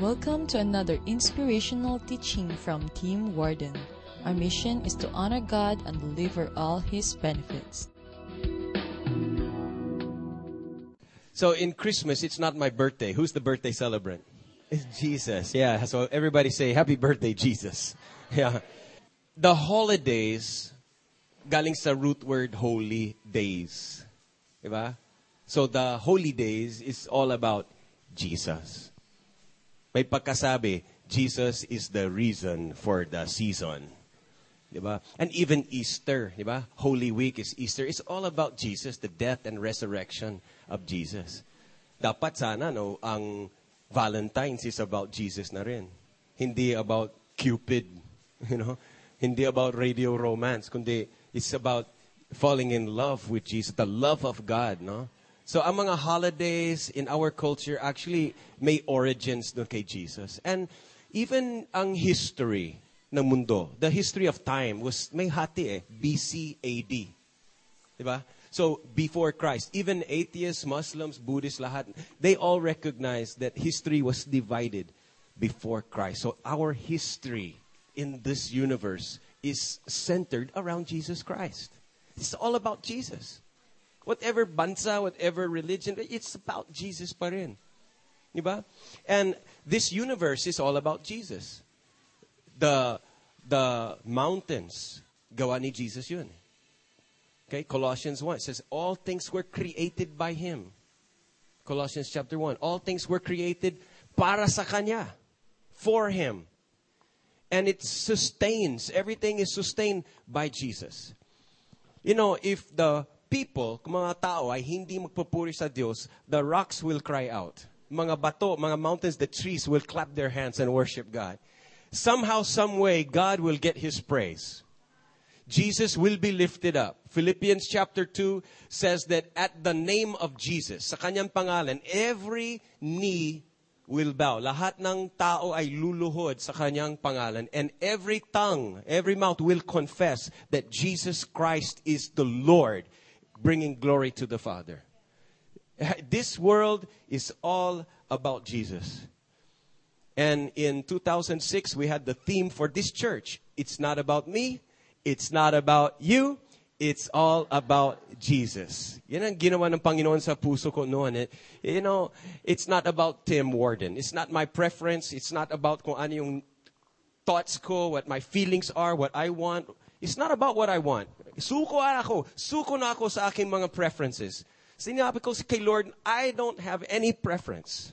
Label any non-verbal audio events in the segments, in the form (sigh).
Welcome to another inspirational teaching from Team Warden. Our mission is to honor God and deliver all His benefits. So in Christmas, it's not my birthday. Who's the birthday celebrant? It's Jesus. Yeah. So everybody say, Happy birthday, Jesus. (laughs) Yeah. The holidays, galing sa root word holy days. Diba? So the holy days is all about Jesus. May pagkasabi, Jesus is the reason for the season. Diba? And even Easter, diba? Holy Week is Easter. It's all about Jesus, the death and resurrection of Jesus. Dapat sana, no, ang Valentine's is about Jesus na rin. Hindi about Cupid, (laughs) you know? Hindi about radio romance, kundi it's about falling in love with Jesus, the love of God, no? So ang mga holidays in our culture actually may origins doon kay Jesus. And even ang history ng mundo, the history of time was may hati eh, BC AD. Diba? So before Christ, even atheists, Muslims, Buddhists, lahat, they all recognize that history was divided before Christ. So our history in this universe is centered around Jesus Christ. It's all about Jesus. Whatever bansa, whatever religion, it's about Jesus pa rin. Diba? And this universe is all about Jesus. The, the mountains, gawa ni Jesus yun. Eh. Okay, Colossians 1 says, All things were created by Him. Colossians chapter 1. All things were created para sa Kanya, for Him. And it sustains, everything is sustained by Jesus. You know, if the people, kung mga tao ay hindi magpupuri sa Diyos, the rocks will cry out. Mga bato, mga mountains, the trees will clap their hands and worship God. Somehow, some way, God will get His praise. Jesus will be lifted up. Philippians chapter 2 says that at the name of Jesus, sa kanyang pangalan, every knee will bow. Lahat ng tao ay luluhod sa kanyang pangalan. And every tongue, every mouth will confess that Jesus Christ is the Lord, bringing glory to the Father. (laughs) This world is all about Jesus. And in 2006, we had the theme for this church. It's not about me. It's not about you. It's all about Jesus. Yan ang ginawa ng Panginoon sa puso ko noon. You know, it's not about Tim Warden. It's not my preference. It's not about kung ano yung thoughts ko, what my feelings are, what I want. It's not about what I want. Suko ako. Suko na ako sa aking mga preferences. Sinabi ko kay Lord, I don't have any preference.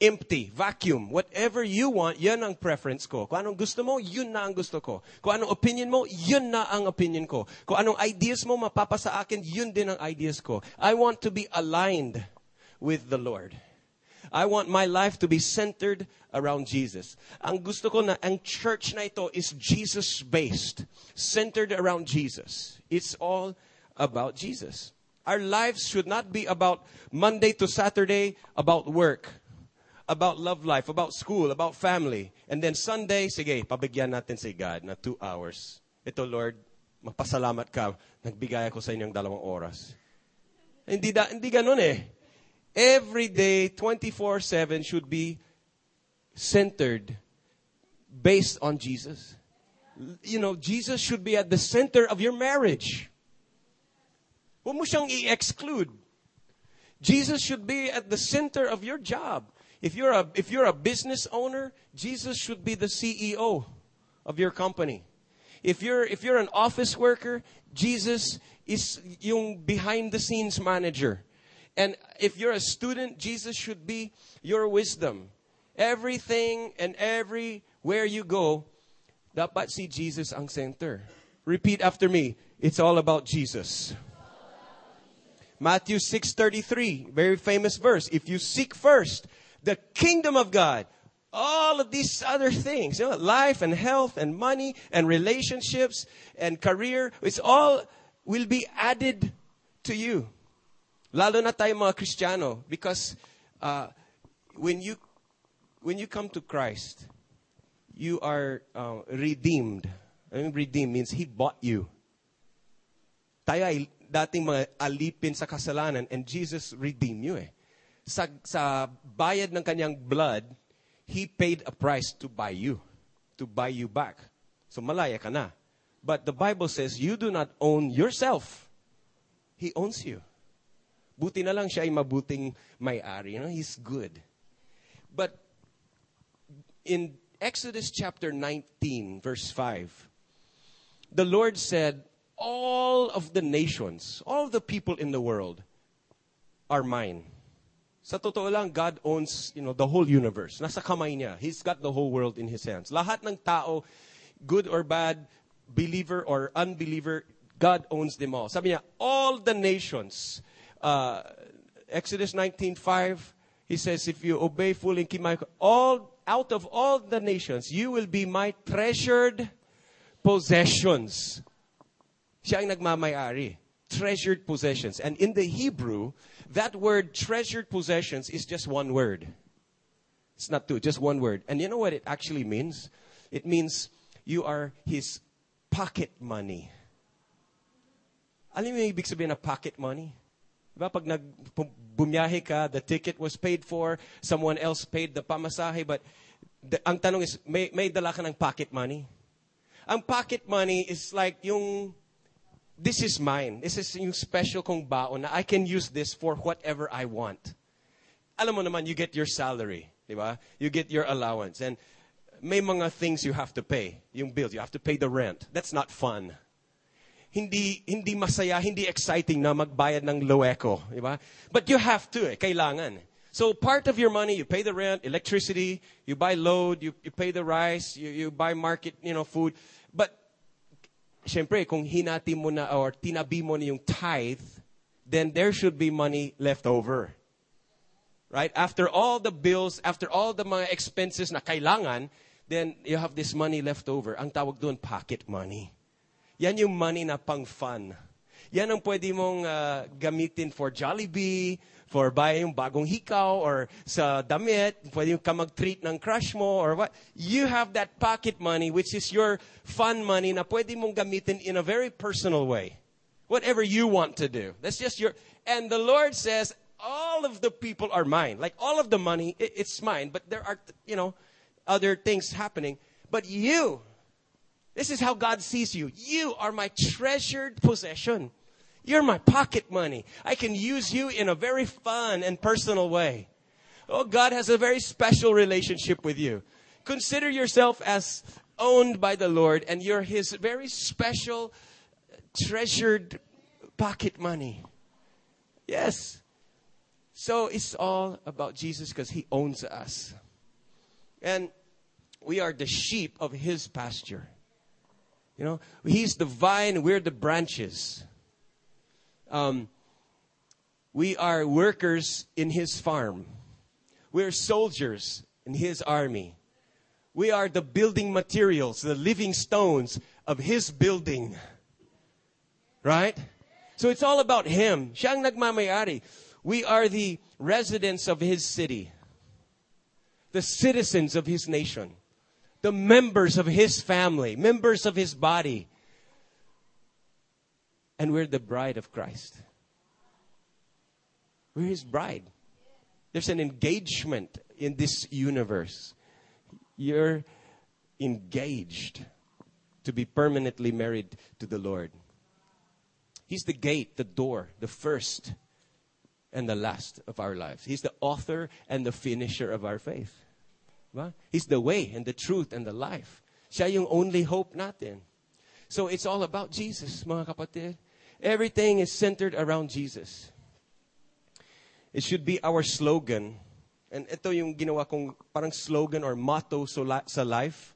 Empty, vacuum. Whatever you want, yan ang preference ko. Kung anong gusto mo, yun na ang gusto ko. Kung anong opinion mo, yun na ang opinion ko. Kung anong ideas mo mapapa sa akin, yun din ang ideas ko. I want to be aligned with the Lord. I want my life to be centered around Jesus. Ang gusto ko na ang church na ito is Jesus-based, centered around Jesus. It's all about Jesus. Our lives should not be about Monday to Saturday, about work, about love life, about school, about family. And then Sunday, sige, pabigyan natin si God na two hours. Ito, Lord, magpasalamat ka. Nagbigay ako sa inyong dalawang oras. Hindi, da, hindi ganun eh. Every day, 24-7 should be centered based on Jesus. You know, Jesus should be at the center of your marriage. Huwag mo siyang i-exclude. Jesus should be at the center of your job. If you're a, if you're a business owner, Jesus should be the CEO of your company. If you're, if you're an office worker, Jesus is yung behind the scenes manager. And if you're a student, Jesus should be your wisdom. Everything and everywhere you go, dapat si Jesus ang center. Repeat after me. It's all about Jesus. Matthew 6:33, very famous verse. If you seek first the kingdom of God, all of these other things, you know, life and health and money and relationships and career, it's all will be added to you. Lalo na tayo mga Kristiyano because uh, when you when you come to Christ, you are uh, redeemed. I mean, redeemed means He bought you. Tayo ay dating mga alipin sa kasalanan and Jesus redeemed you eh. Sa, sa bayad ng kanyang blood, He paid a price to buy you, to buy you back. So malaya ka na. But the Bible says you do not own yourself. He owns you. Buti na lang siya ay mabuting may-ari. You know, he's good. But in Exodus chapter 19, verse 5, the Lord said, All of the nations, all the people in the world are mine. Sa totoo lang, God owns, you know, the whole universe. Nasa kamay niya. He's got the whole world in His hands. Lahat ng tao, good or bad, believer or unbeliever, God owns them all. Sabi niya, all the nations. Uh, Exodus 19.5, He says, if you obey fully and keep my, all, out of all the nations, you will be my treasured possessions. Siya ang nagmamayari. Treasured possessions. And in the Hebrew, that word treasured possessions is just one word. It's not two, just one word. And you know what it actually means? It means you are his pocket money. Alam mo yung ibig sabihin na pocket money? Diba? Pag nag, bumiyahe ka, the ticket was paid for, someone else paid the pamasahe, but the, ang tanong is, may, may dala ka ng pocket money? Ang pocket money is like yung this is mine. This is yung special kong baon na I can use this for whatever I want. Alam mo naman, you get your salary, di ba? You get your allowance. And may mga things you have to pay. Yung bills, you have to pay the rent. That's not fun. Hindi, hindi masaya, hindi exciting na magbayad ng loeco, di ba? But you have to, eh, kailangan. So part of your money, you pay the rent, electricity, you buy load, you, you pay the rice, you, you buy market, you know, food. But syempre, kung hinati mo na or tinabi mo na yung tithe, then there should be money left over. Right? After all the bills, after all the mga expenses na kailangan, then you have this money left over. Ang tawag doon, pocket money. Yan yung money na pang fun. Yan ang pwede mong uh, gamitin for Jollibee, for buying yung bagong hikaw, or sa damit, pwede ka mag-treat ng crush mo, or what. You have that pocket money, which is your fun money na pwede mong gamitin in a very personal way. Whatever you want to do. That's just your, and the Lord says, all of the people are mine. Like all of the money, it, it's mine, but there are, you know, other things happening. But you, this is how God sees you. You are my treasured possession. You're my pocket money. I can use you in a very fun and personal way. Oh, God has a very special relationship with you. Consider yourself as owned by the Lord and you're His very special, treasured pocket money. Yes. So it's all about Jesus because He owns us. And we are the sheep of His pasture. You know, He's the vine, we're the branches. Um, we are workers in his farm. We're soldiers in his army. We are the building materials, the living stones of his building. Right? So it's all about him. Siya ang nagmamayari. We are the residents of his city. The citizens of his nation. The members of his family. Members of his body and we're the bride of Christ. We're his bride. There's an engagement in this universe. You're engaged to be permanently married to the Lord. He's the gate, the door, the first and the last of our lives. He's the author and the finisher of our faith. He's the way and the truth and the life. Siya yung only hope natin. So it's all about Jesus, mga kapatid. Everything is centered around Jesus. It should be our slogan. And ito yung ginawa kong parang slogan or motto sa life.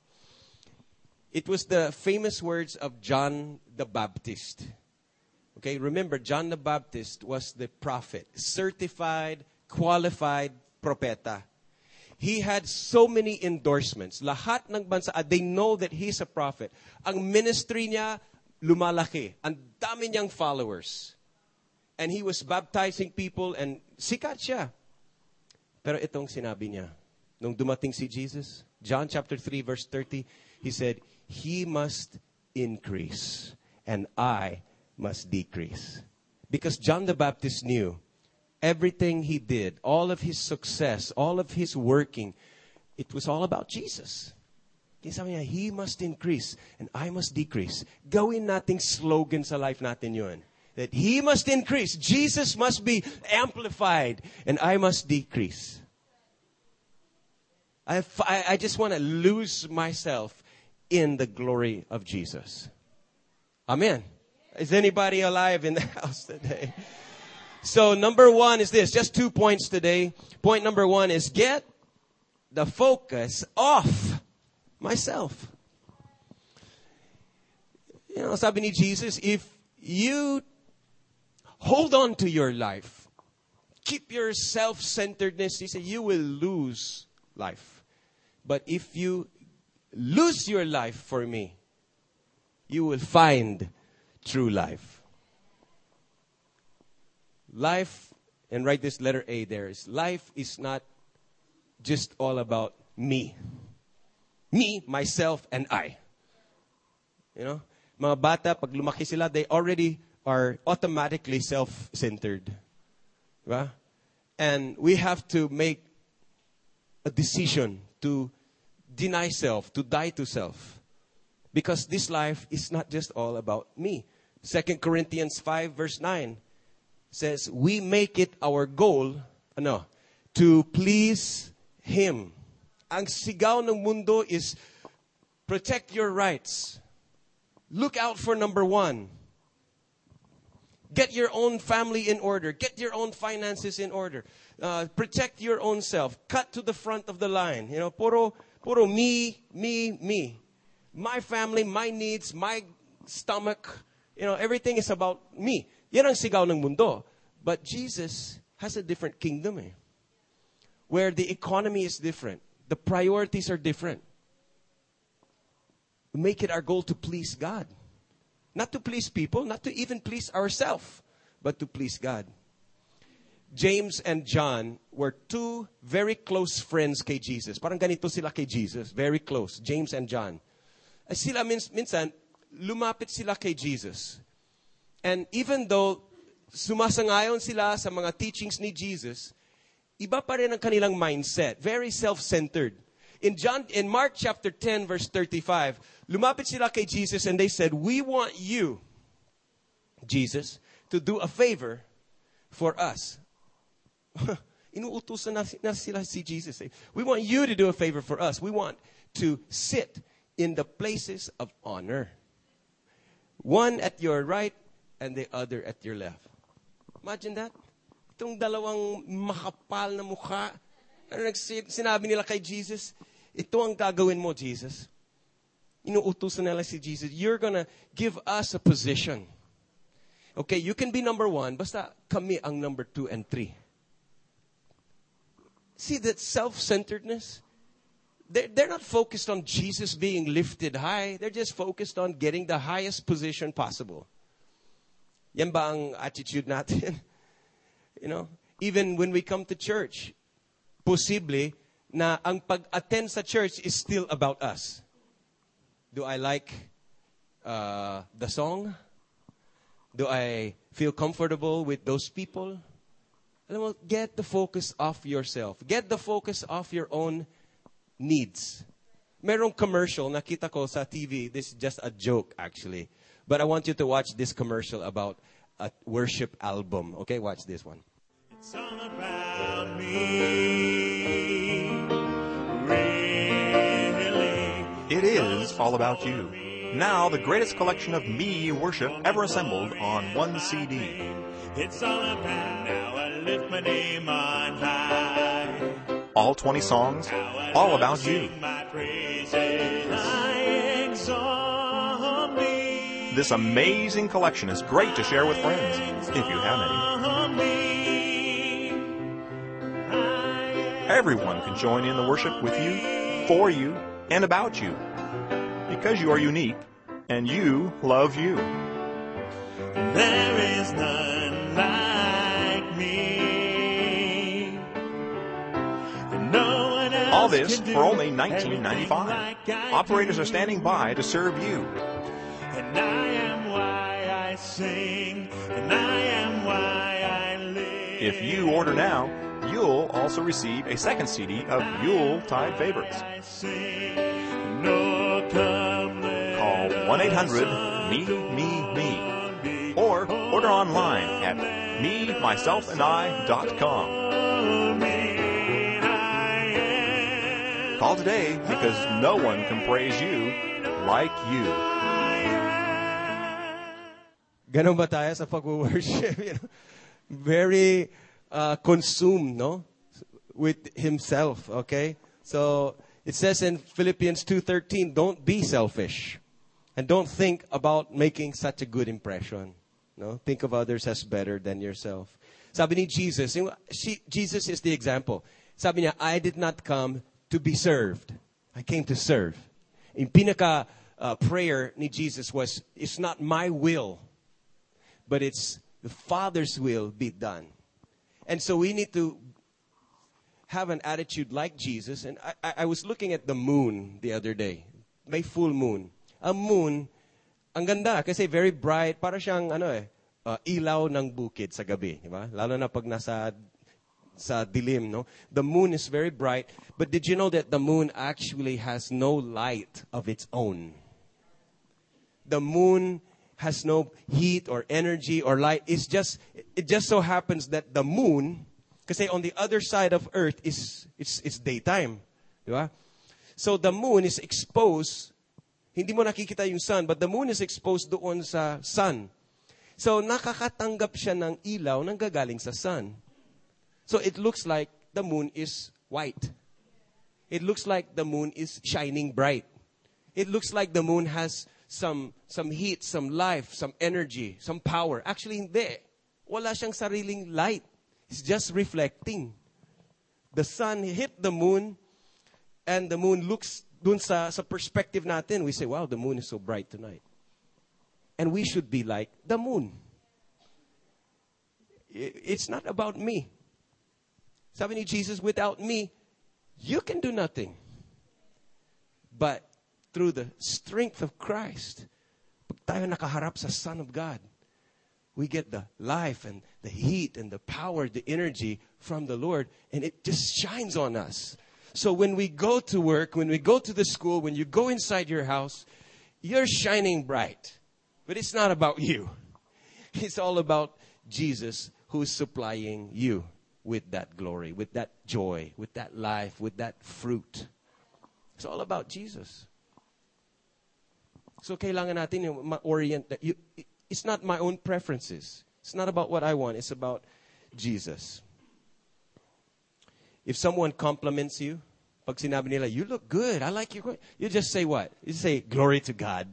It was the famous words of John the Baptist. Okay, remember, John the Baptist was the prophet, certified, qualified propeta. He had so many endorsements. Lahat ng bansa, uh, they know that he's a prophet. Ang ministry niya, lumalaki. Ang dami niyang followers. And he was baptizing people and sikat siya. Pero itong sinabi niya, nung dumating si Jesus, John chapter 3 verse 30, he said, He must increase and I must decrease. Because John the Baptist knew everything he did, all of his success, all of his working, it was all about Jesus. He must increase and I must decrease. Gawin nating slogan sa life natin yun. That He must increase, Jesus must be amplified, and I must decrease. I, I, I just want to lose myself in the glory of Jesus. Amen. Is anybody alive in the (laughs) house today? So number one is this, just two points today. Point number one is get the focus off myself. You know, sabi ni Jesus, if you hold on to your life, keep your self-centeredness, he said, you will lose life. But if you lose your life for me, you will find true life. Life, and write this letter A there, is life is not just all about me. Me, myself, and I. You know? Mga bata, pag lumaki sila, they already are automatically self-centered. Diba? And we have to make a decision to deny self, to die to self. Because this life is not just all about me. Second Corinthians 5 verse 9 says, we make it our goal, ano, to please Him. Ang sigaw ng mundo is protect your rights. Look out for number one. Get your own family in order. Get your own finances in order. Uh, protect your own self. Cut to the front of the line. You know, puro, puro me, me, me. My family, my needs, my stomach. You know, everything is about me. Yan ang sigaw ng mundo. But Jesus has a different kingdom eh. Where the economy is different. The priorities are different. We make it our goal to please God. Not to please people, not to even please ourselves, but to please God. James and John were two very close friends kay Jesus. Parang ganito sila kay Jesus. Very close. James and John. Ay sila mins, minsan, lumapit sila kay Jesus. And even though sumasangayon sila sa mga teachings ni Jesus, iba pa rin ang kanilang mindset. Very self-centered. In John, in Mark chapter 10 verse 35, lumapit sila kay Jesus and they said, we want you, Jesus, to do a favor for us. (laughs) Inuutusan na, sila si Jesus. Eh. We want you to do a favor for us. We want to sit in the places of honor. One at your right and the other at your left. Imagine that. Itong dalawang makapal na mukha. Ano sinabi nila kay Jesus? Ito ang gagawin mo, Jesus. Inuutusan nila si Jesus. You're gonna give us a position. Okay, you can be number one, basta kami ang number two and three. See that self-centeredness? They're, they're not focused on Jesus being lifted high. They're just focused on getting the highest position possible. Yan ba ang attitude natin? (laughs) you know, even when we come to church, posible na ang pag-attend sa church is still about us. Do I like uh, the song? Do I feel comfortable with those people? Alam mo, get the focus off yourself. Get the focus off your own needs. Merong commercial, nakita ko sa TV. This is just a joke, actually. But I want you to watch this commercial about a worship album. Okay, watch this one. It's all about me. Really. It is all about you. Now, the greatest collection of me worship ever assembled on one CD. It's all about now. I lift my name on high. All 20 songs, all about you. This amazing collection is great to share with friends, if you have any. Exalt thee. I Everyone can join in the worship with you, for you, and about you. Because you are unique, and you love you. There is none like me. No All this for only everything $19.95. like Operators are standing by to serve you. And I am why I sing, and I am why I live. If you order now, you'll also receive a second CD of Yule Tide Favorites. Sing, no Call us 1 800 Me, Me, Me. Or order online at MeMyselfAndI.com. Call today because no one can praise you like you. Ganon ba tayo sa pag-worship? (laughs) You know? Very uh, consumed, no? With himself, okay? So, it says in Philippians 2.13, don't be selfish. And don't think about making such a good impression. No? Think of others as better than yourself. Sabi ni Jesus, she, Jesus is the example. Sabi niya, I did not come to be served. I came to serve. In pinaka uh, prayer ni Jesus was, it's not my will, but it's the Father's will be done. And so we need to have an attitude like Jesus. And I, I, was looking at the moon the other day. May full moon. Ang moon, ang ganda kasi very bright. Para siyang ano eh, uh, ilaw ng bukid sa gabi. Di ba? Lalo na pag nasa sa dilim, no? The moon is very bright. But did you know that the moon actually has no light of its own? the moon has no heat or energy or light. It's just it just so happens that the moon, kasi on the other side of Earth is it's it's daytime, ba? So the moon is exposed. Hindi mo nakikita yung sun, but the moon is exposed doon sa sun. So nakakatanggap siya ng ilaw nang gagaling sa sun. So it looks like the moon is white. It looks like the moon is shining bright. It looks like the moon has some some heat, some life, some energy, some power. Actually, hindi. Wala siyang sariling light. It's just reflecting. The sun hit the moon, and the moon looks dun sa, sa perspective natin. We say, wow, the moon is so bright tonight. And we should be like the moon. It's not about me. Sabi ni Jesus, without me, you can do nothing. But through the strength of Christ, pag tayo nakaharap sa Son of God, we get the life and the heat and the power, the energy from the Lord, and it just shines on us. So when we go to work, when we go to the school, when you go inside your house, you're shining bright. But it's not about you. (laughs) It's all about Jesus who's supplying you with that glory, with that joy, with that life, with that fruit. It's all about Jesus. So kailangan natin yung ma-orient that you, it's not my own preferences. It's not about what I want. It's about Jesus. If someone compliments you, pag sinabi nila, you look good, I like your, you just say what? You say, glory to God.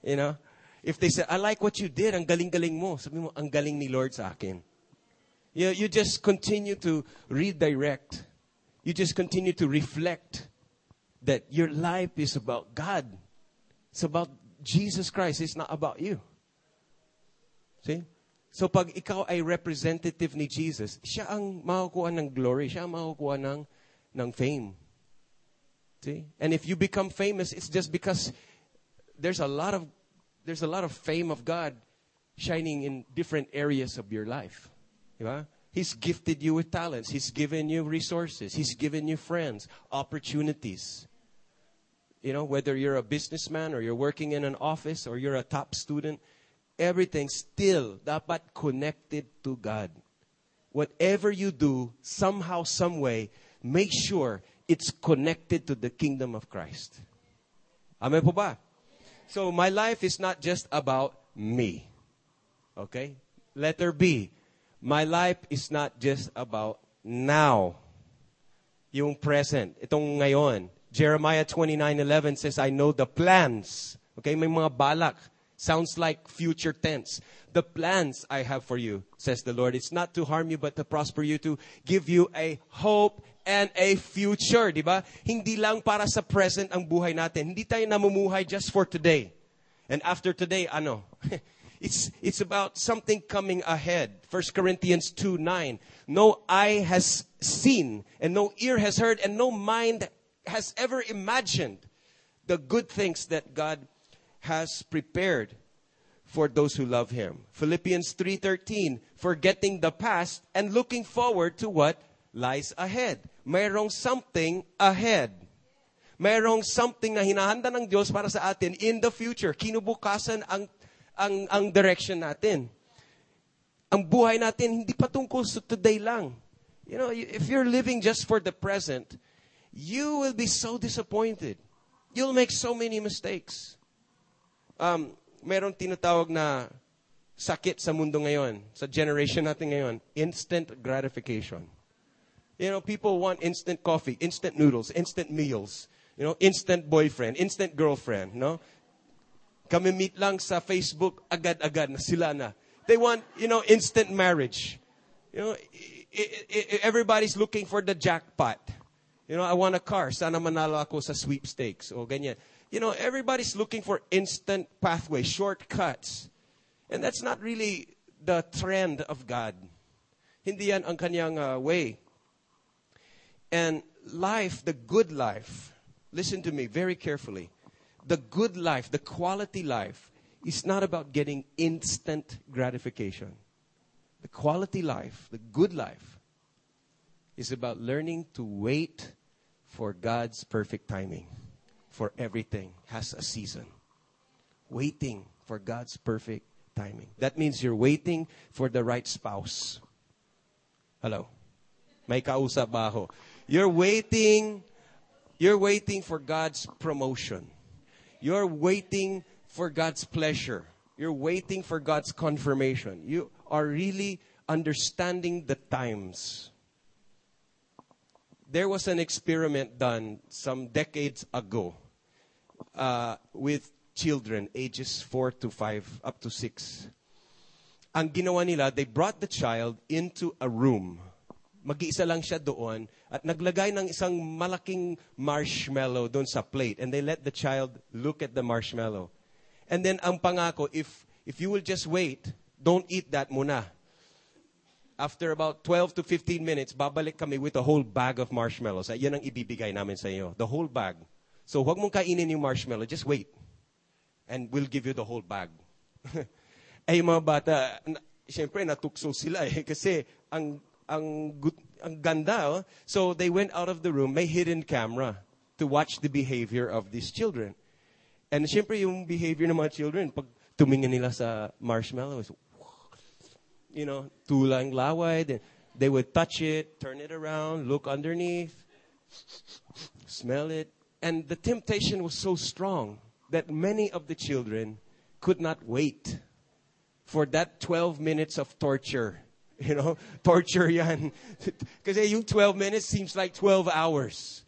You know? If they say, I like what you did, ang galing-galing mo, sabi mo, ang galing ni Lord sa akin. You, you just continue to redirect. You just continue to reflect that your life is about God. It's about Jesus Christ. It's not about you. See? So pag ikaw ay representative ni Jesus, siya ang makukuha ng glory. Siya ang makukuha ng, ng fame. See? And if you become famous, it's just because there's a lot of there's a lot of fame of God shining in different areas of your life. Diba? He's gifted you with talents. He's given you resources. He's given you friends, opportunities. You know, whether you're a businessman or you're working in an office or you're a top student, everything still dapat connected to God. Whatever you do, somehow, some way, make sure it's connected to the kingdom of Christ. Amen po ba? So my life is not just about me. Okay? Letter B. My life is not just about now. Yung present. Itong ngayon. Jeremiah 29:11 says, I know the plans. Okay? May mga balak. Sounds like future tense. The plans I have for you, says the Lord. It's not to harm you, but to prosper you, to give you a hope and a future, di ba? Hindi lang para sa present ang buhay natin. Hindi tayo namumuhay just for today. And after today, ano? (laughs) it's, it's about something coming ahead. 1 Corinthians 2 9. No eye has seen, and no ear has heard, and no mind has ever imagined the good things that God has prepared for those who love him. Philippians 3:13, forgetting the past and looking forward to what? lies ahead. Mayroong something ahead. Mayroong something na hinahanda ng Diyos para sa atin in the future. Kinubukasan ang, ang, ang direction natin. Ang buhay natin hindi patungkol sa today lang. You know, if you're living just for the present, you will be so disappointed. You'll make so many mistakes. Um, meron tinatawag na sakit sa mundo ngayon, sa generation natin ngayon, instant gratification. You know, people want instant coffee, instant noodles, instant meals, you know, instant boyfriend, instant girlfriend, no? Kami meet lang sa Facebook, agad-agad na sila na. They want, you know, instant marriage. You know, everybody's looking for the jackpot. You know, I want a car. Sana manalo ako sa sweepstakes. O ganyan. You know, everybody's looking for instant pathways, shortcuts. And that's not really the trend of God. Hindi yan ang kanyang uh, way. And life, the good life, listen to me very carefully. The good life, the quality life, is not about getting instant gratification. The quality life, the good life, is about learning to wait for God's perfect timing. For everything has a season. Waiting for God's perfect timing. That means you're waiting for the right spouse. Hello. May kausap ba ako? You're waiting, you're waiting for God's promotion. You're waiting for God's pleasure. You're waiting for God's confirmation. You are really understanding the times. There was an experiment done some decades ago uh, with children ages 4 to 5 up to 6. Ang ginawa nila, they brought the child into a room. Mag-iisa lang siya doon at naglagay ng isang malaking marshmallow doon sa plate and they let the child look at the marshmallow. And then ang pangako, if, if you will just wait, don't eat that muna. After about 12 to 15 minutes, babalik kami with a whole bag of marshmallows. Yan ang ibibigay namin sa iyo. The whole bag. So huwag mong kainin yung marshmallow. Just wait. And we'll give you the whole bag. ay, (laughs) yung mga bata, na, syempre natukso sila eh. (laughs) Kasi ang, ang, ang ganda. Oh. So they went out of the room. May hidden camera to watch the behavior of these children. And syempre yung behavior ng mga children, pag tumingin nila sa marshmallow, is, you know, tulang laway. Then they would touch it, turn it around, look underneath, smell it. And the temptation was so strong that many of the children could not wait for that 12 minutes of torture. (laughs) You know, torture yan. (laughs) Because yung 12 minutes seems like 12 hours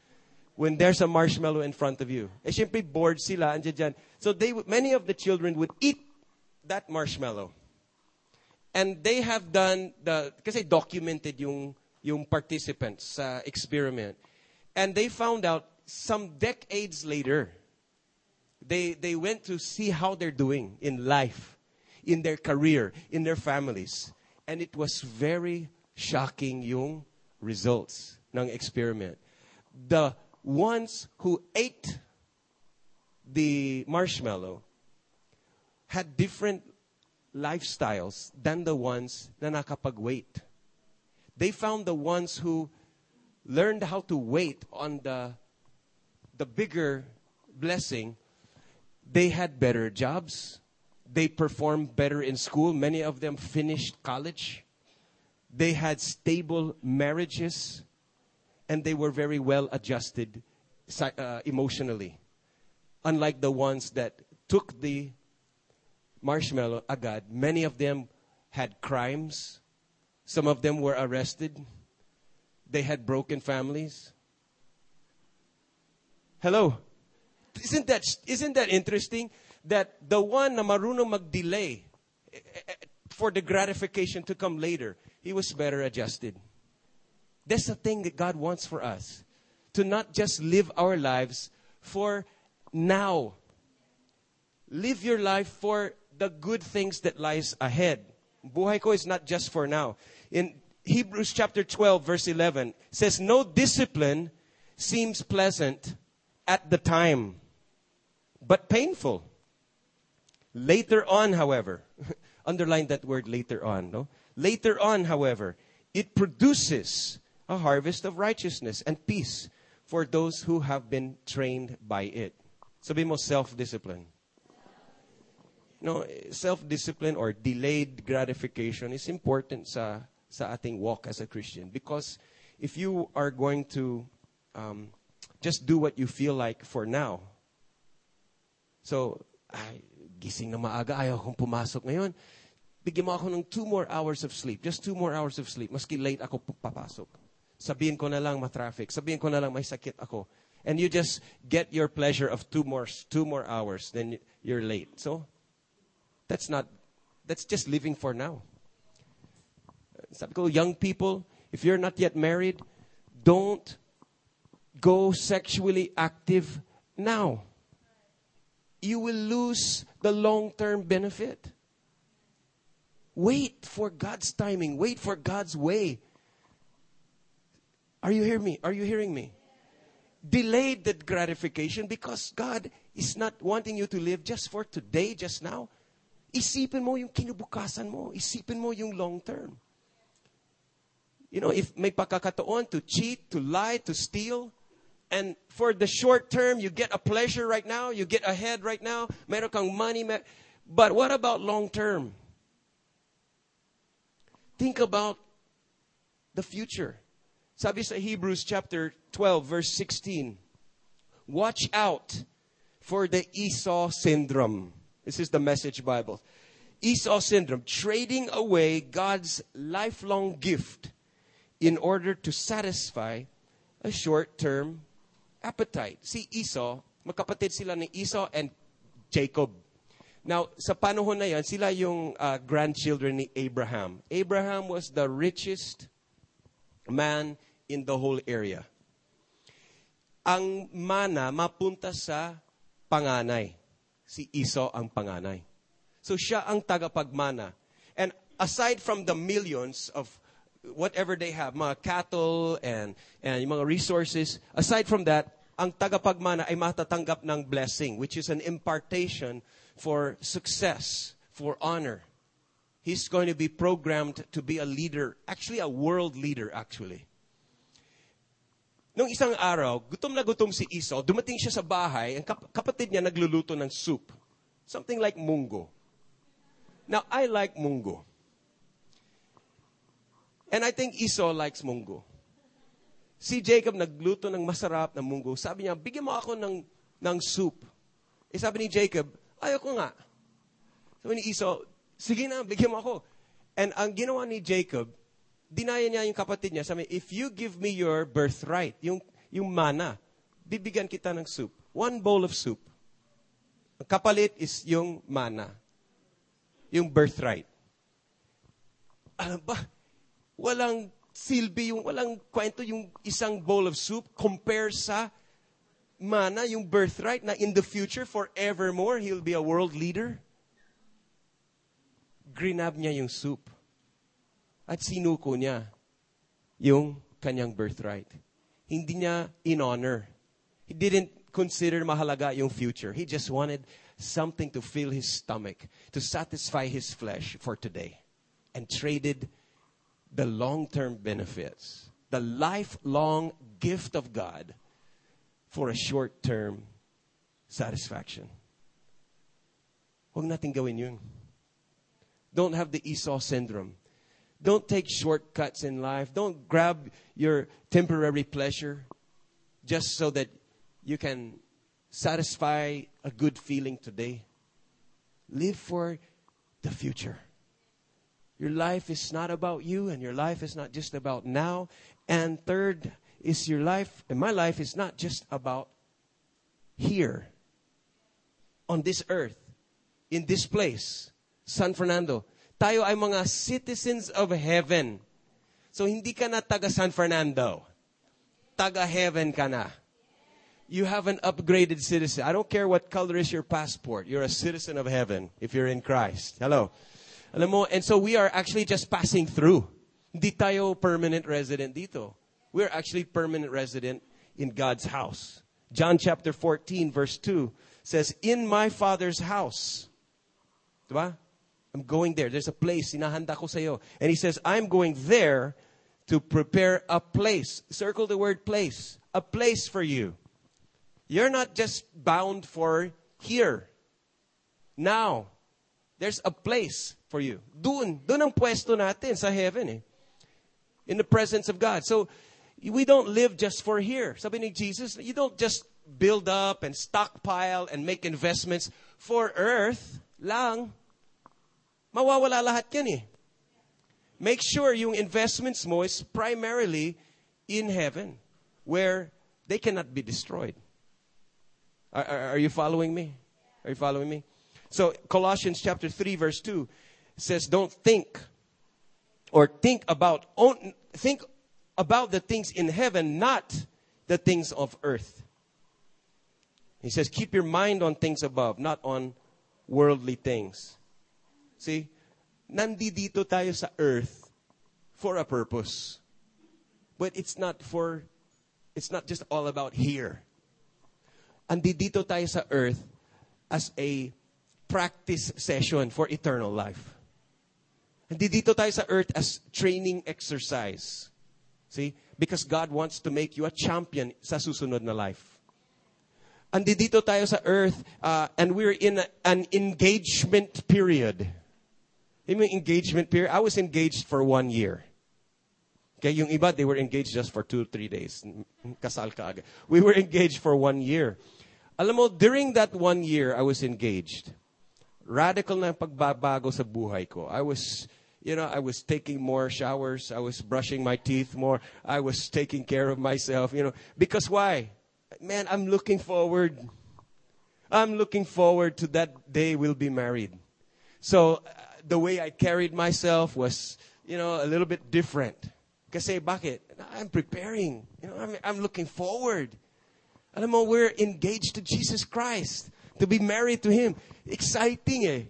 when there's a marshmallow in front of you. Eh, syempre, bored sila, andyan dyan. So they, many of the children would eat that marshmallow. And they have done the, kasi documented yung, yung participants sa experiment. And they found out some decades later, they, they went to see how they're doing in life, in their career, in their families. And it was very shocking yung results ng experiment. The ones who ate the marshmallow had different lifestyles than the ones na nakapag-wait. They found the ones who learned how to wait on the, the bigger blessing. They had better jobs. They performed better in school. Many of them finished college. They had stable marriages. And they were very well adjusted uh, emotionally. Unlike the ones that took the marshmallow agad, many of them had crimes. Some of them were arrested. They had broken families. Hello. Isn't that, isn't that interesting? That the one na marunong mag-delay eh, eh, for the gratification to come later, he was better adjusted. That's the thing that God wants for us. To not just live our lives for now. Live your life for the good things that lies ahead. Buhay ko is not just for now. In Hebrews chapter 12 verse 11 says, No discipline seems pleasant at the time, but painful. Later on, however, (laughs) underline that word later on, no? Later on, however, it produces a harvest of righteousness and peace for those who have been trained by it. Sabi mo, self-discipline. No, self-discipline or delayed gratification is important sa, sa ating walk as a Christian because if you are going to um, just do what you feel like for now, so, ay, gising na maaga, ayaw kong pumasok ngayon. Bigyan mo ako ng two more hours of sleep. Just two more hours of sleep. Maski late ako papasok. Sabihin ko na lang ma-traffic. Sabihin ko na lang may sakit ako. And you just get your pleasure of two more, two more hours. Then you're late. So, that's not, that's just living for now. Sabi ko, young people, if you're not yet married, don't go sexually active now. You will lose the long-term benefit. Wait for God's timing. Wait for God's way. Are you hearing me? Are you hearing me? Delayed that gratification because God is not wanting you to live just for today, just now. Isipin mo yung kinubukasan mo. Isipin mo yung long term. You know, if may pagkakataon to cheat, to lie, to steal, and for the short term, you get a pleasure right now, you get ahead right now, meron kang money, mer- but what about long term? Think about the future. Sabi sa Hebrews chapter 12 verse 16, watch out for the Esau syndrome. This is the message Bible. Esau syndrome, trading away God's lifelong gift in order to satisfy a short-term appetite. Si Esau, magkapatid sila ni Esau and Jacob. Now, sa panahon na yan, sila yung uh, grandchildren ni Abraham. Abraham was the richest man in the whole area. Ang mana mapunta sa panganay. Si Esau ang panganay. So siya ang tagapagmana. And aside from the millions of whatever they have, mga cattle and, and yung mga resources, aside from that, ang tagapagmana ay matatanggap ng blessing, which is an impartation for success, for honor. He's going to be programmed to be a leader, actually a world leader, actually. Nung isang araw, gutom na gutom si Esau, dumating siya sa bahay, ang kap- kapatid niya nagluluto ng soup. Something like mungo. Now, I like mungo. And I think Esau likes mungo. Si Jacob nagluto ng masarap na munggo. Sabi niya, bigyan mo ako ng, ng soup. Eh sabi ni Jacob, ayoko nga. Sabi ni Esau, sige na, bigyan mo ako. And ang ginawa ni Jacob, dinaya niya yung kapatid niya. Sabi, if you give me your birthright, yung, yung mana, bibigyan kita ng soup. One bowl of soup. Ang kapalit is yung mana. Yung birthright. Alam ba, walang silbi yung, walang kwento yung isang bowl of soup compare sa mana, yung birthright na in the future, forevermore, he'll be a world leader. Grinab niya yung soup. At sinuko niya yung kanyang birthright. Hindi niya in honor. He didn't consider mahalaga yung future. He just wanted something to fill his stomach, to satisfy his flesh for today. And traded the long-term benefits, the lifelong gift of God for a short-term satisfaction. Huwag natin gawin yun. Don't have the Esau syndrome. Don't take shortcuts in life. Don't grab your temporary pleasure just so that you can satisfy a good feeling today. Live for the future. Your life is not about you, and your life is not just about now. And third is your life, and my life is not just about here, on this earth, in this place, San Fernando. Tayo ay mga citizens of heaven. So hindi ka na taga San Fernando. Taga heaven ka na. You have an upgraded citizen. I don't care what color is your passport. You're a citizen of heaven if you're in Christ. Hello. Alam mo, and so we are actually just passing through. Hindi tayo permanent resident dito. We're actually permanent resident in God's house. John chapter 14 verse 2 says, In my Father's house. Diba? I'm going there. There's a place, sinahanda ko sa'yo. And he says, I'm going there to prepare a place. Circle the word place. A place for you. You're not just bound for here. Now, there's a place for you. Doon, doon ang pwesto natin sa heaven eh. In the presence of God. So, we don't live just for here. Sabi ni Jesus, you don't just build up and stockpile and make investments for earth lang. Mawawala lahat yan eh. Make sure yung investments mo is primarily in heaven where they cannot be destroyed. Are, are, are you following me? Are you following me? So Colossians chapter 3 verse 2 says don't think or think about think about the things in heaven not the things of earth. He says keep your mind on things above not on worldly things. See? Nandito tayo sa earth for a purpose. But it's not for it's not just all about here. Andito tayo sa earth as a practice session for eternal life. Andito tayo sa earth as training exercise. See? Because God wants to make you a champion sa susunod na life. Andito tayo sa earth uh, and we're in a, an engagement period. Yung engagement period, I was engaged for one year. Okay, yung iba, they were engaged just for two, three days. Kasal ka agad. We were engaged for one year. Alam mo, during that one year, I was engaged. Radical na pagbabago sa buhay ko. I was, you know, I was taking more showers. I was brushing my teeth more. I was taking care of myself, you know. Because why? Man, I'm looking forward. I'm looking forward to that day we'll be married. So, the way I carried myself was, you know, a little bit different. Kasi bakit? I'm preparing. You know, I'm, I'm looking forward. Alam mo, we're engaged to Jesus Christ. To be married to Him. Exciting eh.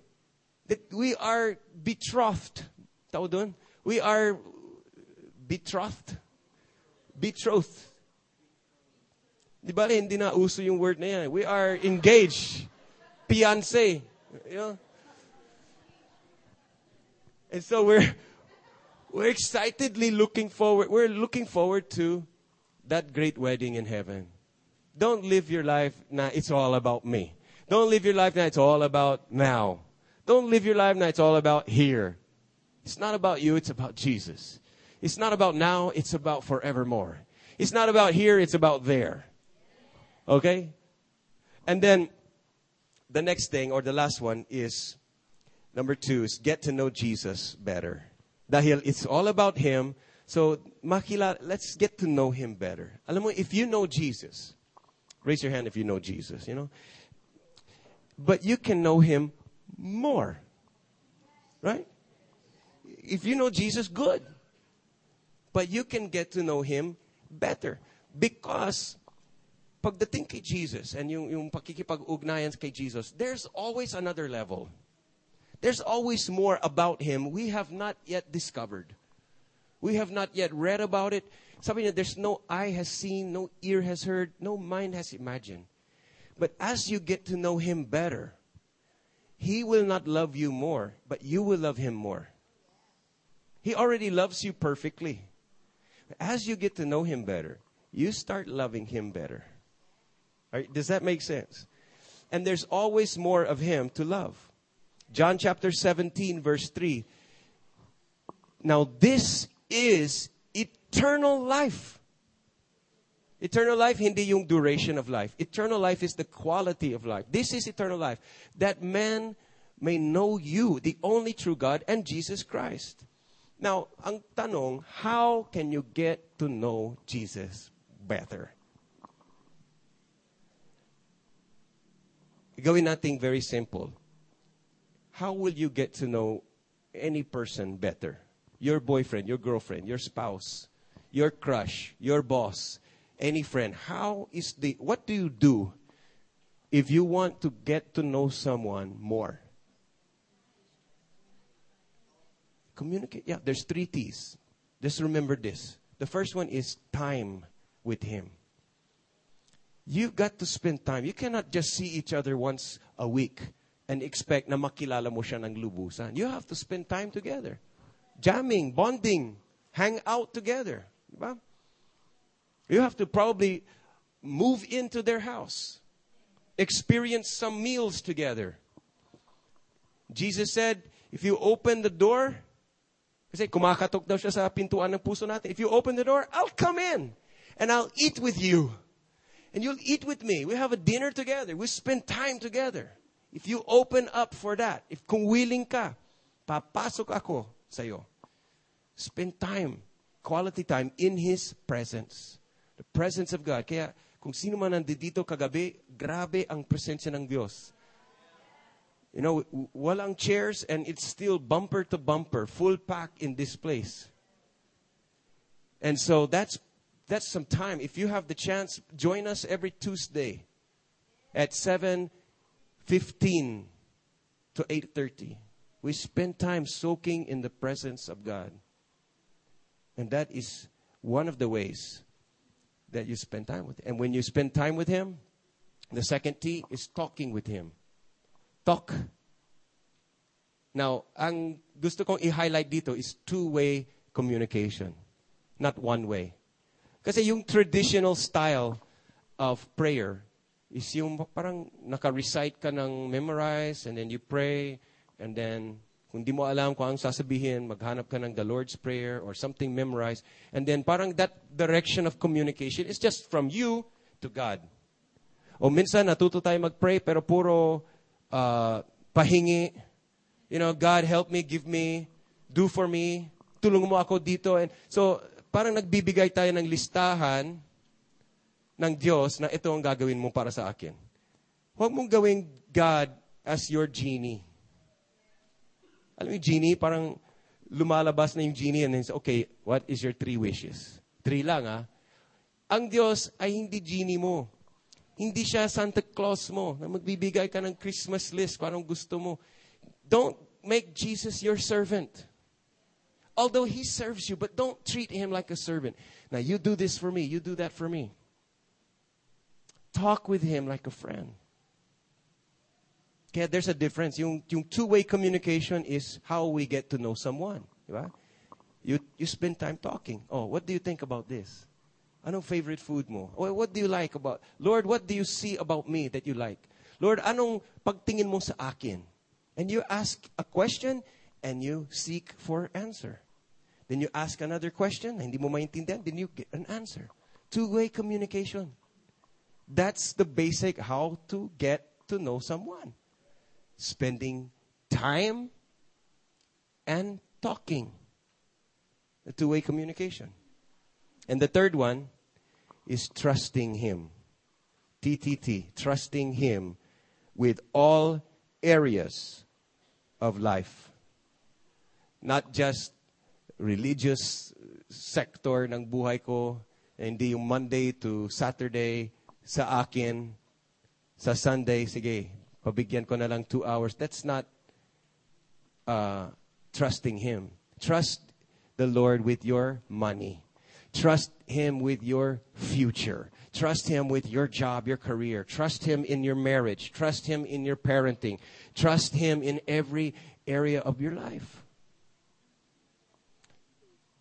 That we are betrothed. Tao doon? We are betrothed. Betrothed. Di ba hindi na uso yung word na yan. We are engaged. Fiancé. You know? And so we're we're excitedly looking forward. We're looking forward to that great wedding in heaven. Don't live your life now it's all about me. Don't live your life now it's all about now. Don't live your life now it's all about here. It's not about you, it's about Jesus. It's not about now, it's about forevermore. It's not about here, it's about there. Okay? And then the next thing or the last one is Number two is get to know Jesus better. Dahil it's all about Him. So, makila, let's get to know Him better. Alam mo, if you know Jesus, raise your hand if you know Jesus, you know. But you can know Him more. Right? If you know Jesus, good. But you can get to know Him better. Because pagdating kay Jesus and yung, yung pakikipag-ugnayan kay Jesus, there's always another level. There's always more about Him we have not yet discovered. We have not yet read about it. Something that there's no eye has seen, no ear has heard, no mind has imagined. But as you get to know Him better, He will not love you more, but you will love Him more. He already loves you perfectly. As you get to know Him better, you start loving Him better. Right? Does that make sense? And there's always more of Him to love. John chapter 17, verse 3. Now, this is eternal life. Eternal life, hindi yung duration of life. Eternal life is the quality of life. This is eternal life. That man may know you, the only true God, and Jesus Christ. Now, ang tanong, how can you get to know Jesus better? Gawin natin very simple. How will you get to know any person better? Your boyfriend, your girlfriend, your spouse, your crush, your boss, any friend. How is the, what do you do if you want to get to know someone more? Communicate. Yeah, there's three T's. Just remember this. The first one is time with him. You've got to spend time. You cannot just see each other once a week and expect na makilala mo siya ng lubusan. You have to spend time together. Jamming, bonding. hang out together. Diba? You have to probably move into their house, experience some meals together. Jesus said, if you open the door, kasi kumakatok daw siya sa pintuan ng puso natin. If you open the door, I'll come in and I'll eat with you. And you'll eat with me. We have a dinner together. We spend time together. If you open up for that, if kung willing ka, papasok ako sa'yo. Spend time, quality time in His presence. The presence of God. Kaya kung sino man nandito kagabi, grabe ang presensya ng Diyos. You know, walang chairs and it's still bumper to bumper, full pack in this place. And so that's that's some time. If you have the chance, join us every Tuesday at 7:15 to 8:30. We spend time soaking in the presence of God. And that is one of the ways that you spend time with him. And when you spend time with him, the second T is talking with him. Talk. Now, ang gusto kong i-highlight dito is two-way communication, not one way. Kasi yung traditional style of prayer is yung parang naka-recite ka ng memorize and then you pray and then kung di mo alam kung anong sasabihin, maghanap ka ng the Lord's Prayer or something memorized. And then parang that direction of communication is just from you to God. O minsan natuto tayo mag-pray pero puro uh, pahingi. You know, God help me, give me, do for me, tulong mo ako dito. And so parang nagbibigay tayo ng listahan ng Diyos na ito ang gagawin mo para sa akin. Huwag mong gawing God as your genie. Alam mo yung genie, parang lumalabas na yung genie and then, okay, what is your three wishes? Three lang, ah. Ang Diyos ay hindi genie mo. Hindi siya Santa Claus mo na magbibigay ka ng Christmas list kung anong gusto mo. Don't make Jesus your servant. Although He serves you, but don't treat Him like a servant. Now, you do this for me, you do that for me. Talk with Him like a friend. Kaya there's a difference. Yung, yung two-way communication is how we get to know someone. Ba? You, you spend time talking. Oh, what do you think about this? Anong favorite food mo? What do you like about? Lord, what do you see about me that you like? Lord, anong pagtingin mo sa akin? And you ask a question and you seek for answer. Then you ask another question, hindi mo maintindihan, then you get an answer. Two-way communication. That's the basic how to get to know someone. Spending time and talking. The two-way communication. And the third one is trusting Him. TTT, trusting Him with all areas of life. Not just religious sector ng buhay ko, hindi yung Monday to Saturday sa akin, sa Sunday, sige, pabigyan ko na lang two hours. That's not uh, trusting Him. Trust the Lord with your money. Trust Him with your future. Trust Him with your job, your career. Trust Him in your marriage. Trust Him in your parenting. Trust Him in every area of your life.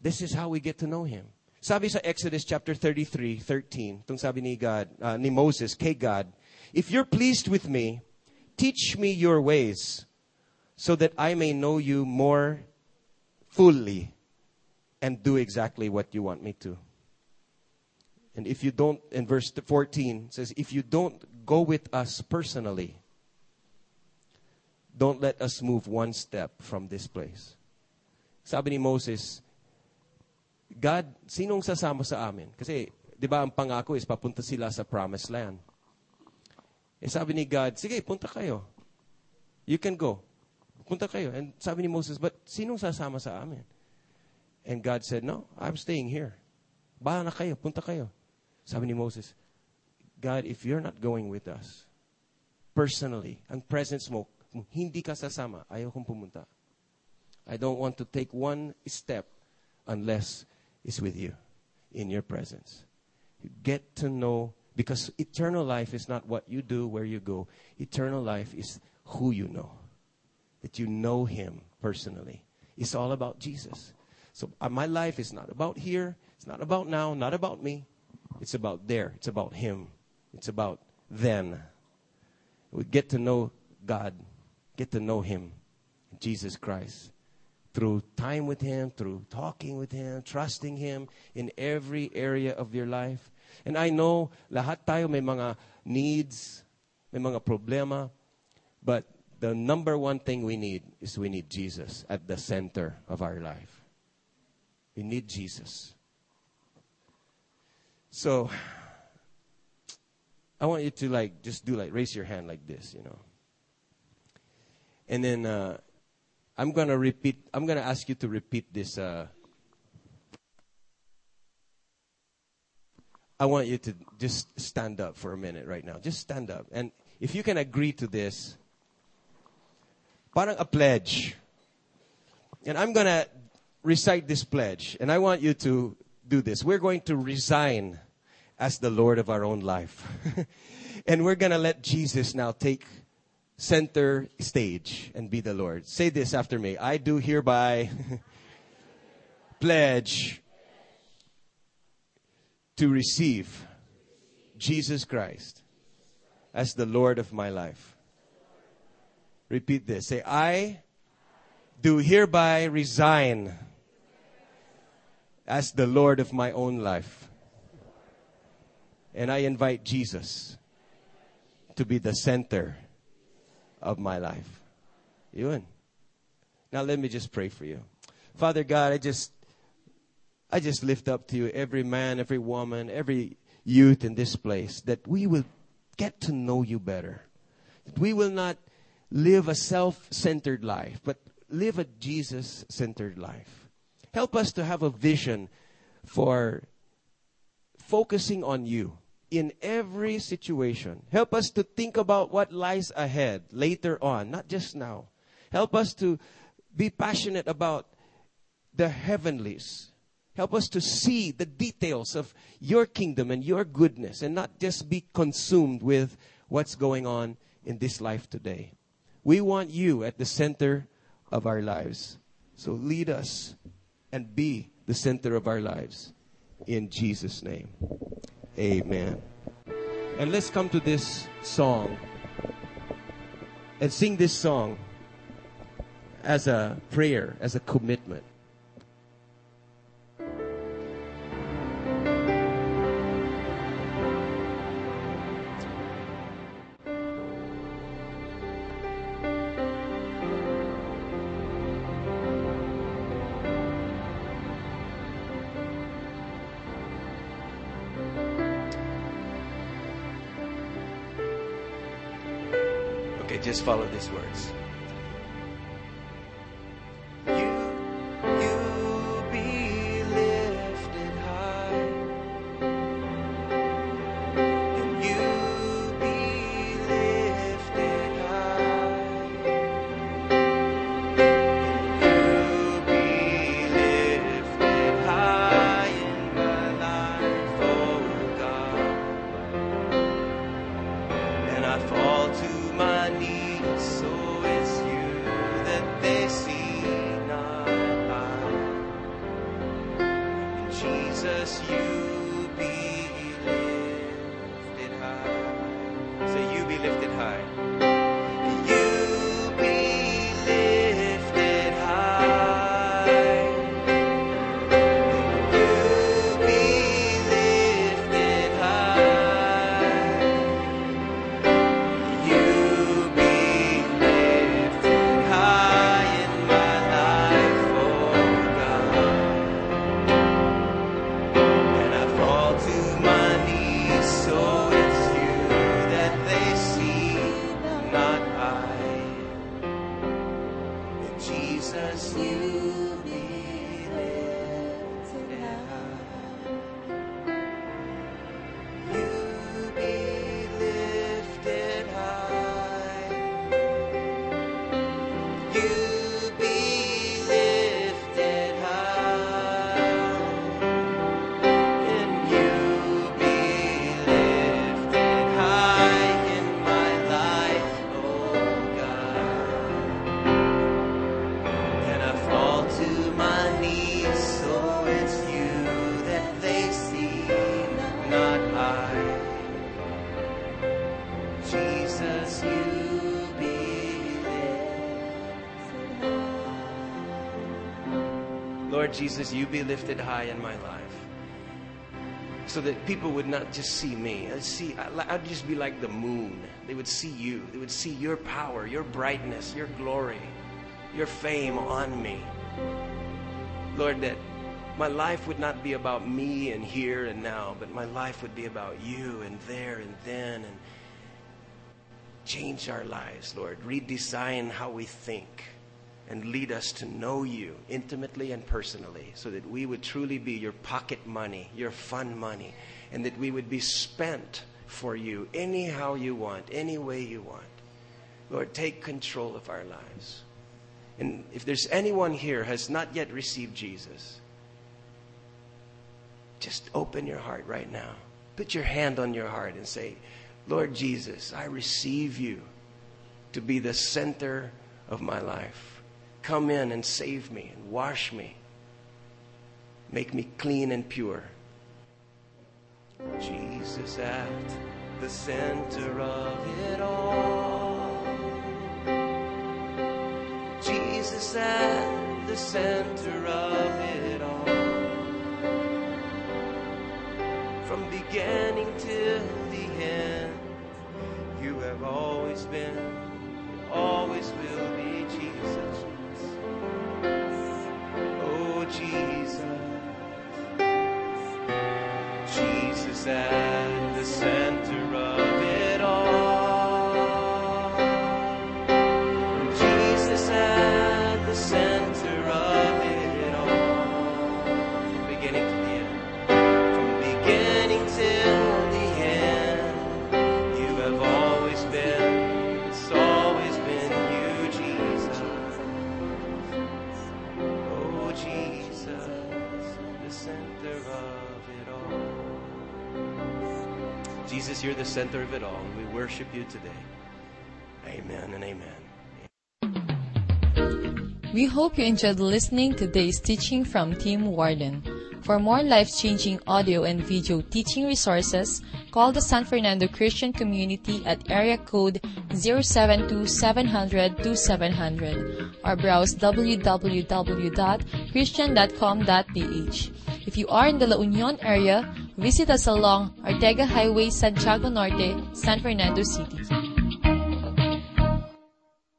This is how we get to know Him. Sabi sa Exodus chapter 33, 13, itong sabi ni, God, uh, ni Moses kay God, If you're pleased with me, teach me your ways so that I may know you more fully and do exactly what you want me to. And if you don't, in verse 14, it says, if you don't go with us personally, don't let us move one step from this place. Sabi ni Moses, God, sinong sasama sa amin? Kasi, di ba, ang pangako is papunta sila sa promised land. Eh sabi ni God, sige, punta kayo. You can go. Punta kayo. And sabi ni Moses, but sinong sasama sa amin? And God said, no, I'm staying here. Bahala na kayo, punta kayo. Sabi ni Moses, God, if you're not going with us, personally, ang presence mo, hindi ka sasama, ayaw kong pumunta. I don't want to take one step unless it's with you in your presence. You get to know, because eternal life is not what you do, where you go. Eternal life is who you know. That you know Him personally. It's all about Jesus. So uh, my life is not about here. It's not about now. Not about me. It's about there. It's about Him. It's about then. We get to know God, get to know Him, Jesus Christ, through time with Him, through talking with Him, trusting Him in every area of your life. And I know lahat tayo may mga needs, may mga problema, but the number one thing we need is we need Jesus at the center of our life. We need Jesus. So, I want you to like just do like raise your hand like this, you know. And then uh, I'm gonna repeat. I'm gonna ask you to repeat this. Uh, I want you to just stand up for a minute right now. Just stand up, and if you can agree to this, parang a pledge. And I'm gonna recite this pledge, and I want you to do this. We're going to resign as the Lord of our own life. (laughs) and we're going to let Jesus now take center stage and be the Lord. Say this after me. I do hereby (laughs) pledge to receive Jesus Christ as the Lord of my life. Repeat this. Say, I do hereby resign as the Lord of my own life. And I invite Jesus to be the center of my life. Yun. Now let me just pray for you. Father God, I just I just lift up to you every man, every woman, every youth in this place that we will get to know you better. That we will not live a self-centered life, but live a Jesus-centered life. Help us to have a vision for focusing on you in every situation. Help us to think about what lies ahead later on, not just now. Help us to be passionate about the heavenlies. Help us to see the details of your kingdom and your goodness and not just be consumed with what's going on in this life today. We want you at the center of our lives. So lead us and be the center of our lives. In Jesus' name. Amen. And let's come to this song and sing this song as a prayer, as a commitment. Follow these words. Jesus, you be lifted high in my life. So that people would not just see me. I'd, see, I'd just be like the moon. They would see you. They would see your power, your brightness, your glory, your fame on me. Lord, that my life would not be about me and here and now, but my life would be about you and there and then and change our lives, Lord. Redesign how we think and lead us to know you intimately and personally so that we would truly be your pocket money, your fun money, and that we would be spent for you anyhow you want, any way you want. Lord, take control of our lives. And if there's anyone here has not yet received Jesus, just open your heart right now. Put your hand on your heart and say, Lord Jesus, I receive you to be the center of my life. Come in and save me and wash me. Make me clean and pure. Jesus at the center of it all. Jesus at the center of it all. From beginning till the end, you have always been, always will be Jesus you're the center of it all, and we worship you today. Amen and amen. We hope you enjoyed listening to today's teaching from Tim Warden. For more life-changing audio and video teaching resources, call the San Fernando Christian Community at area code 072-700-2700 or browse www.christian.com.ph. If you are in the La Union area, visit us along Ortega Highway, Santiago Norte, San Fernando City.